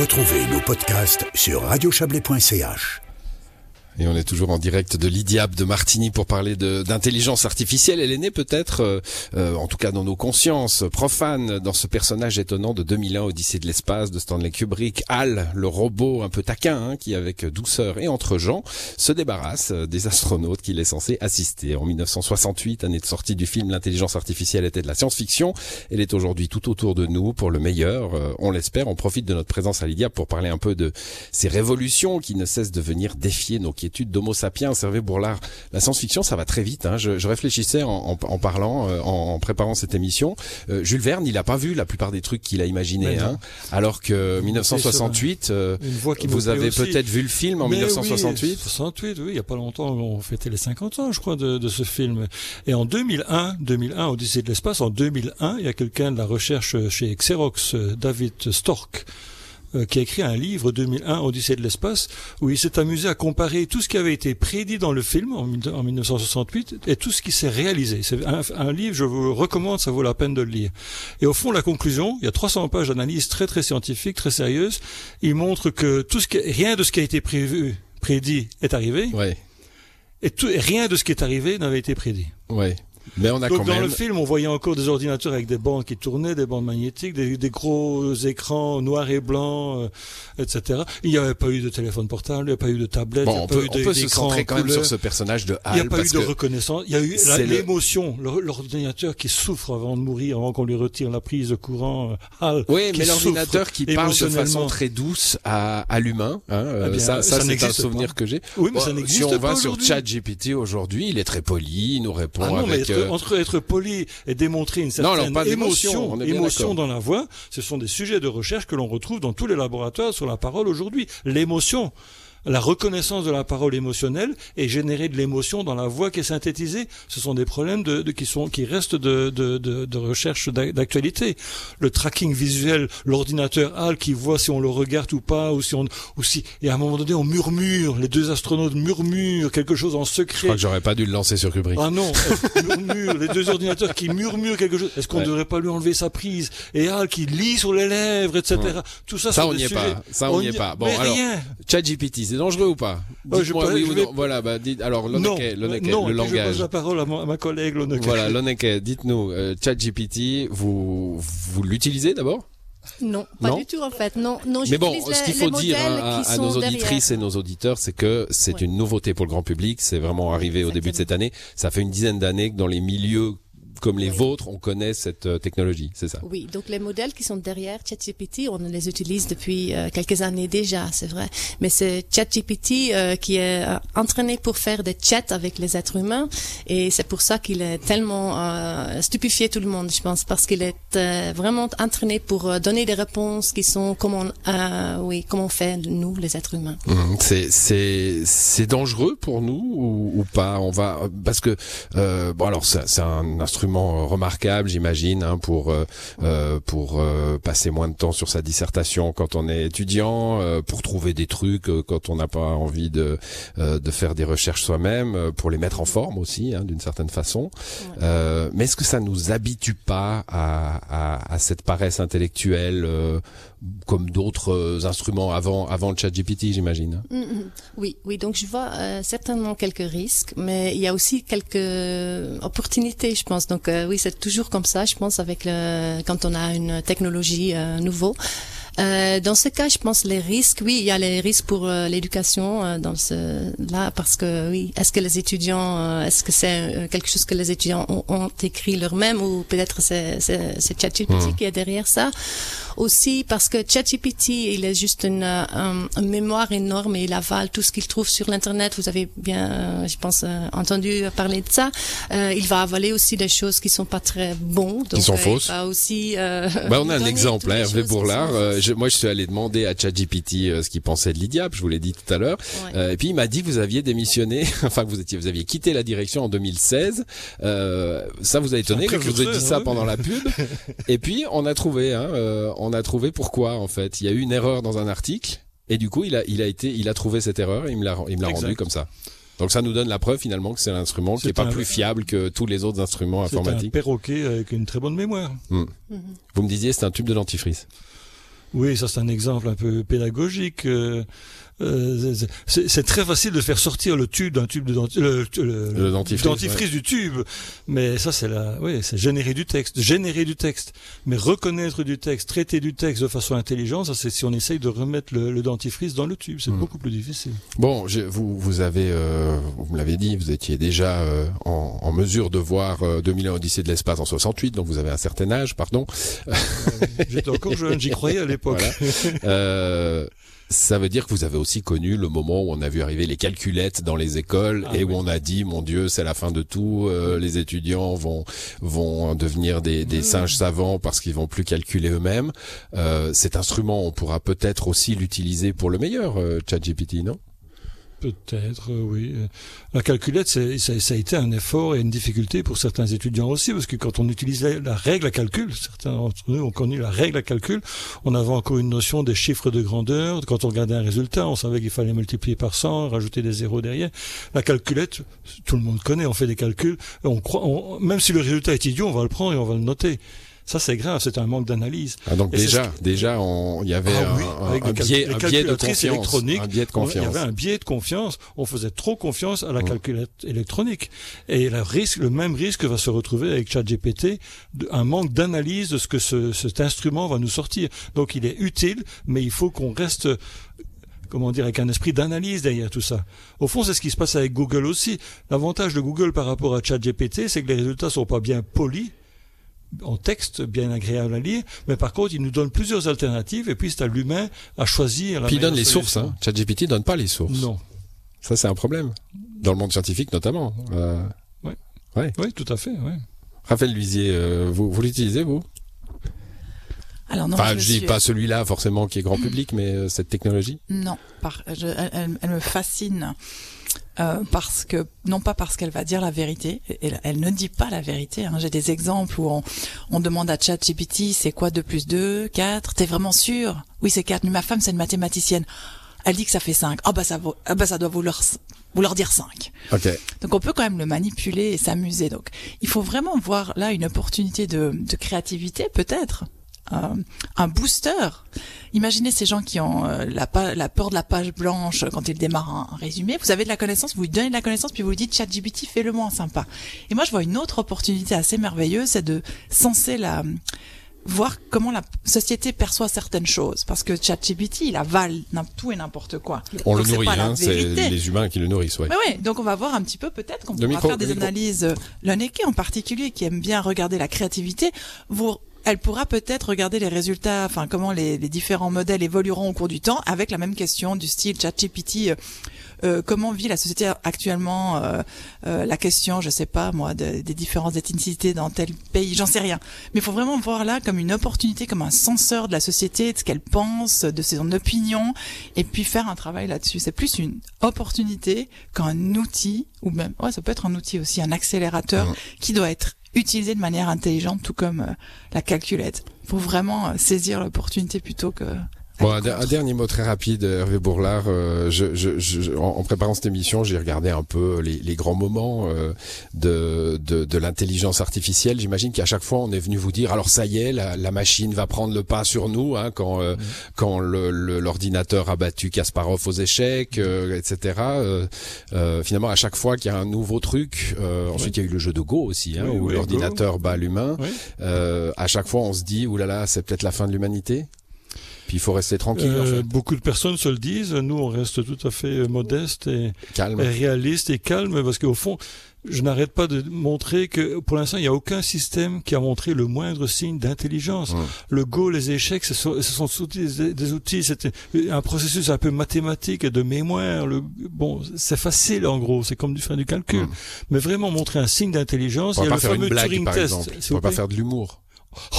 Retrouvez nos podcasts sur radiochablais.ch. Et on est toujours en direct de l'Idiab de Martigny pour parler d'intelligence artificielle. Elle est née peut-être, euh, euh, en tout cas dans nos consciences profanes, dans ce personnage étonnant de 2001, Odyssée de l'espace, de Stanley Kubrick, Hal, le robot un peu taquin, hein, qui avec douceur et entre gens se débarrasse des astronautes qu'il est censé assister. En 1968, année de sortie du film, l'intelligence artificielle était de la science-fiction. Elle est aujourd'hui tout autour de nous pour le meilleur. Euh, on l'espère. On profite de notre présence à l'Idiab pour parler un peu de ces révolutions qui ne cessent de venir défier nos étude d'Homo sapiens, Hervé Bourlard. La science-fiction, ça va très vite. Hein. Je, je, réfléchissais en, en, en parlant, euh, en, préparant cette émission. Euh, Jules Verne, il a pas vu la plupart des trucs qu'il a imaginés. Hein. Alors que 1968, euh, vous avez peut-être vu le film en 1968 oui, 68, oui, il y a pas longtemps, on fêtait les 50 ans, je crois, de, de ce film. Et en 2001, 2001, Odyssée de l'espace, en 2001, il y a quelqu'un de la recherche chez Xerox, David Stork, euh, qui a écrit un livre 2001 Odyssée de l'espace où il s'est amusé à comparer tout ce qui avait été prédit dans le film en, 1968 et tout ce qui s'est réalisé. C'est un, livre, je vous recommande, ça vaut la peine de le lire. Et au fond, la conclusion, il y a 300 pages d'analyse très très scientifique, très sérieuse. Il montre que tout ce qui, rien de ce qui a été prévu, prédit est arrivé. Ouais. Et, tout, rien de ce qui est arrivé n'avait été prédit. Ouais. Mais on a Donc quand dans le film, on voyait encore des ordinateurs avec des bandes qui tournaient, des bandes magnétiques, des, des gros écrans noirs et blancs, euh, etc. Il n'y avait pas eu de téléphone portable, il n'y a pas eu de tablette, bon, il n'y a on pas peut, eu on peut se centrer quand même sur ce personnage de Hal. Il n'y a pas eu de reconnaissance. Il y a eu l'émotion, le- l'ordinateur qui souffre avant de mourir, avant qu'on lui retire la prise de courant. euh, Hal, Oui, mais l'ordinateur qui parle de façon très douce à, à l'humain, hein, euh, Eh bien, ça, ça, ça c'est un souvenir pas. que j'ai. Oui, mais Bon, ça Si n'existe on pas va sur. ChatGPT aujourd'hui, il est très poli, il nous répond Ah non, avec. Euh, entre être poli et démontrer une certaine non, pas d'émotion, émotion, on émotion dans la voix, ce sont des sujets de recherche que l'on retrouve dans tous les laboratoires sur la parole aujourd'hui. L'émotion. La reconnaissance de la parole émotionnelle et générer de l'émotion dans la voix qui est synthétisée, ce sont des problèmes de, de- qui sont qui restent de, de, de, de recherche d'ac- d'actualité. Le tracking visuel, l'ordinateur HAL qui voit si on le regarde ou pas, ou si on ou si et à un moment donné on murmure, les deux astronautes murmurent quelque chose en je secret. crois que j'aurais pas dû le lancer sur Kubrick. Ah non, euh, murmure, les deux ordinateurs qui murmurent quelque chose. Est-ce qu'on ne Ouais. devrait pas lui enlever sa prise Et Al qui lit sur les lèvres, etc. Tout ça, Ça, on n'y est pas. Ça, on n'y est pas. Bon, alors. ChatGPT, c'est dangereux ou pas Oh, je peux- oui je ou vais- non. Voilà, bah dites. Alors, Non, Loneke, non. le puis je langage. pose la parole à, mon- à ma collègue Loneke. Voilà, Loneke, dites-nous, euh, ChatGPT, vous vous l'utilisez d'abord? Non, pas Non du tout en fait. Non, non. Mais bon, ce qu'il faut dire hein, à, nos derrière. auditrices et nos auditeurs, c'est que c'est Ouais. une nouveauté pour le grand public. C'est vraiment arrivé au début de cette année. Ça fait une dizaine d'années que dans les milieux comme les vôtres, on connaît cette euh, technologie. C'est ça? Oui, donc les modèles qui sont derrière ChatGPT, on les utilise depuis euh, quelques années déjà, c'est vrai. Mais c'est ChatGPT euh, qui est entraîné pour faire des chats avec les êtres humains et c'est pour ça qu'il est tellement euh, stupéfié tout le monde, je pense, parce qu'il est vraiment entraîné pour donner des réponses qui sont comme on, euh, oui, comme on fait nous, les êtres humains. Mhm. C'est c'est c'est dangereux pour nous ou, ou pas? On va parce que euh, bon alors c'est un instrument remarquable, j'imagine, hein, pour euh, euh, pour euh, passer moins de temps sur sa dissertation quand on est étudiant, euh, pour trouver des trucs euh, quand on n'a pas envie de euh, de faire des recherches soi-même, euh, pour les mettre en forme aussi, hein, d'une certaine façon. Euh, mais est-ce que ça nous habitue pas à à, à cette paresse intellectuelle euh, comme d'autres euh, instruments avant avant le chat GPT, j'imagine hein Mhm. Oui, oui. Donc je vois euh, certainement quelques risques, mais il y a aussi quelques opportunités, je pense. Donc euh, oui, c'est toujours comme ça, je pense, avec le, quand on a une technologie euh, nouveau. Euh, dans ce cas, je pense les risques. Oui, il y a les risques pour euh, l'éducation euh, dans ce là parce que oui, est-ce que les étudiants, euh, est-ce que c'est euh, quelque chose que les étudiants ont, ont écrit leur-même ou peut-être c'est c'est c'est ChatGPT qui est derrière ça. Aussi parce que ChatGPT, il est juste une, euh, un- une mémoire énorme et il avale tout ce qu'il trouve sur l'internet. Vous avez bien, euh, je pense, euh, entendu parler de ça. Euh, il va avaler aussi des choses qui sont pas très bons, donc sont fausses. Il va aussi. euh, Bah, on a un exemple, hein, Hervé qui Bourlard. Je- moi, je suis allé demander à ChatGPT euh, ce qu'il pensait de l'IDIAP, je vous l'ai dit tout à l'heure. Ouais. Euh, et puis, il m'a dit que vous aviez démissionné, enfin, que vous étiez, vous aviez quitté la direction en 2016. Euh, ça vous a étonné que je vous ai dit ça hein, pendant la pub. et puis, on a trouvé, hein, euh, on a trouvé pourquoi, en fait. Il y a eu une erreur dans un article. Et du coup, il a, il a été, il a trouvé cette erreur et il me l'a, il me l'a Exact. rendu comme ça. Donc ça nous donne la preuve finalement que c'est un instrument qui C'est est pas un- plus fiable que tous les autres instruments C'est un informatiques. perroquet avec une très bonne mémoire. Vous me disiez c'est un tube de dentifrice. Oui, ça c'est un exemple un peu pédagogique. Euh, euh, c'est très facile de faire sortir le tube d'un tube de denti- le, le- Le dentifrice, dentifrice du tube, mais ça c'est la, oui, c'est générer du texte, générer du texte, mais reconnaître du texte, traiter du texte de façon intelligente, ça c'est si on essaye de remettre le, le dentifrice dans le tube, c'est Mm. beaucoup plus difficile. Bon, vous, vous avez, euh, vous me l'avez dit, vous étiez déjà euh, en, en mesure de voir euh, 2001 Odyssée de l'espace en 68, donc vous avez un certain âge, pardon. J'étais encore jeune, j'y croyais à l'époque. Voilà. Ça veut dire que vous avez aussi connu le moment où on a vu arriver les calculettes dans les écoles Ah et oui. où on a dit mon Dieu c'est la fin de tout, euh, les étudiants vont vont devenir des, des singes savants parce qu'ils vont plus calculer eux-mêmes. Euh, cet instrument on pourra peut-être aussi l'utiliser pour le meilleur, euh, ChatGPT, non? Peut-être, euh, oui. Euh, La calculette, ça, ça a été un effort et une difficulté pour certains étudiants aussi, parce que quand on utilisait la règle à calcul, certains d'entre nous ont connu la règle à calcul, on avait encore une notion des chiffres de grandeur. Quand on regardait un résultat, on savait qu'il fallait multiplier par 100, rajouter des zéros derrière. La calculette, tout le monde connaît, on fait des calculs. On croit, on- même si le résultat est idiot, on va le prendre et on va le noter. Ça, c'est grave, c'est un manque d'analyse. ah, Donc Et déjà, déjà on- il y avait Ah un, oui, biais, un biais de confiance, un biais de Il y confiance. avait un biais de confiance. On faisait trop confiance à la calculette électronique. Et le risque, le même risque va se retrouver avec ChatGPT, un manque d'analyse de ce que ce, cet instrument va nous sortir. Donc il est utile, mais il faut qu'on reste comment dire, avec un esprit d'analyse derrière tout ça. Au fond, c'est ce qui se passe avec Google aussi. L'avantage de Google par rapport à ChatGPT, c'est que les résultats sont pas bien polis, en texte, bien agréable à lire, mais par contre, il nous donne plusieurs alternatives, et puis c'est à l'humain à choisir la Puis il donne les sources. Hein. ChatGPT donne pas les sources. Non. Ça c'est un problème dans le monde scientifique notamment. Euh, Oui, tout à fait, oui. Raphaël Luisier, euh, vous, vous l'utilisez vous? Alors non, Enfin, je, je dis suis- pas celui-là forcément qui est grand public, mais euh, cette technologie. Non, par, je- elle, elle- me fascine euh, parce que non pas parce qu'elle va dire la vérité, elle, elle ne dit pas la vérité. hein. J'ai des exemples où on, on demande à ChatGPT c'est quoi 2 plus 2, 4, t'es vraiment sûr? Oui c'est 4, mais ma femme c'est une mathématicienne. Elle dit que ça fait 5. Ah bah ça, vaut, ah bah ça doit vouloir, vouloir dire 5. Ok. Donc on peut quand même le manipuler et s'amuser. Donc il faut vraiment voir là une opportunité de, de créativité peut-être. Euh, un booster. Imaginez ces gens qui ont euh, la, la peur de la page blanche quand ils démarrent un, un résumé. Vous avez de la connaissance, vous lui donnez de la connaissance, puis vous lui dites ChatGPT, fais-le moins sympa. Et moi je vois une autre opportunité assez merveilleuse, c'est de censer la voir comment la société perçoit certaines choses. Parce que ChatGPT, il avale tout et n'importe quoi. On Donc, le nourrit, hein, c'est les humains qui le nourrissent, ouais. Donc on va voir un petit peu peut-être qu'on pourra micro, faire des analyses. euh, L'Oneke en particulier, qui aime bien regarder la créativité, vous, elle pourra peut-être regarder les résultats, enfin comment les, les différents modèles évolueront au cours du temps, avec la même question du style ChatGPT. euh, euh, comment vit la société actuellement euh, euh, La question, je sais pas moi, de- des différentes ethnicités dans tel pays, j'en sais rien. Mais il faut vraiment voir là comme une opportunité, comme un censeur de la société, de ce qu'elle pense, de ses opinions, et puis faire un travail là-dessus. C'est plus une opportunité qu'un outil, ou même, ouais, ça peut être un outil aussi, un accélérateur Mhm. qui doit être utilisé de manière intelligente, tout comme euh, la calculette. faut vraiment euh, saisir l'opportunité plutôt que Bon, un, un dernier mot très rapide, Hervé Bourlard. euh, je, je, je- en, en préparant cette émission, j'ai regardé un peu les, les grands moments euh, de, de, de l'intelligence artificielle. J'imagine qu'à chaque fois, on est venu vous dire, alors ça y est, la, la machine va prendre le pas sur nous, hein, quand euh, quand le- le- l'ordinateur a battu Kasparov aux échecs, euh, etc. Euh, euh, finalement, à chaque fois qu'il y a un nouveau truc, euh, ensuite il y a eu le jeu de Go aussi, hein, Oui, où oui, l'ordinateur bat l'humain. Euh, à chaque fois, on se dit, oulala, c'est peut-être la fin de l'humanité. Puis il faut rester tranquille, en Euh, fait. Beaucoup de personnes se le disent. Nous, on reste tout à fait euh, modeste et, calme. et réaliste et calme parce qu'au fond, je n'arrête pas de montrer que pour l'instant, il n'y a aucun système qui a montré le moindre signe d'intelligence. Le Go, les échecs, ce sont, ce sont des, des outils, c'est un processus un peu mathématique et de mémoire. Le, bon, c'est facile en gros, c'est comme du faire du calcul. Mais vraiment montrer un signe d'intelligence, il y a pas le faire fameux une blague, Turing par test. On pourrait pas faire de l'humour.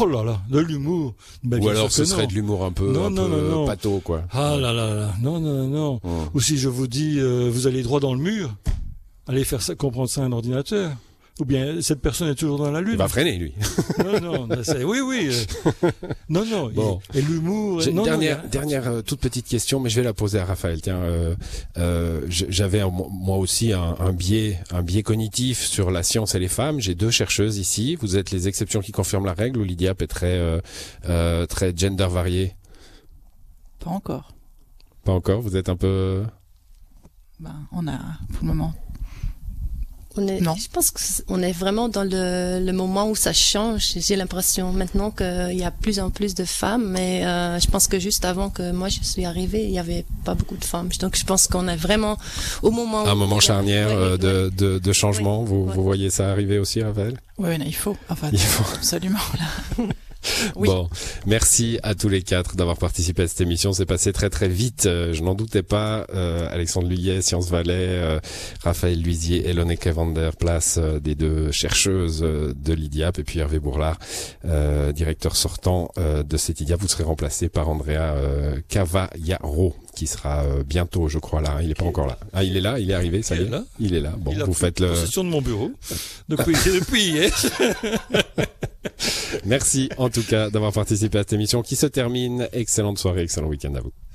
Oh là là, de l'humour. Ben, Ou alors ce serait non. de l'humour un peu, Non, un non, peu pâteau, quoi. Ah là là là, non, non, non. Mm. Ou si je vous dis, euh, vous allez droit dans le mur, allez faire ça, comprendre ça à un ordinateur. Ou bien cette personne est toujours dans la Il lune. va freiner, lui. Non, non, oui, oui. euh, non, non. Bon. Et, et l'humour. J'ai une non, non, dernière, il dernière euh, toute petite question, mais je vais la poser à Raphaël. Tiens, euh, euh, j'avais moi aussi un, un biais, un biais cognitif sur la science et les femmes. J'ai deux chercheuses ici. Vous êtes les exceptions qui confirment la règle ou Lydia est très, euh, euh, très gender varié Pas encore. Pas encore. Vous êtes un peu. Ben, on a pour le moment on est, Non. Je pense qu'on est vraiment dans le, le moment où ça change. J'ai l'impression maintenant qu'il y a plus en plus de femmes, mais euh, je pense que juste avant que moi je suis arrivée, il y avait pas beaucoup de femmes. Donc je pense qu'on est vraiment au moment Un où- moment charnière Ouais, euh, ouais, de, changement. Vous, ouais. vous voyez ça arriver aussi, Raphaël? Oui, il faut. Enfin, Il faut. absolument. Là. Oui. Bon, merci à tous les quatre d'avoir participé à cette émission. C'est passé très très vite. Euh, je n'en doutais pas. Euh, Alexandre Luyet, Sciences Valais, euh, Raphaël Luisier, Eloneke van der Place, euh, des deux chercheuses euh, de l'IDIAP, et puis Hervé Bourlard, euh, directeur sortant euh, de cet IDIAP. Vous serez remplacé par Andrea euh, Cavallaro, qui sera euh, bientôt, je crois, là. Il est pas encore là. Ah, il est là, il est arrivé, ça Il y est là. Il est là. Bon, Il vous faites le. possession de mon bureau depuis, depuis hier. Merci en tout cas d'avoir participé à cette émission qui se termine. Excellente soirée, excellent week-end à vous.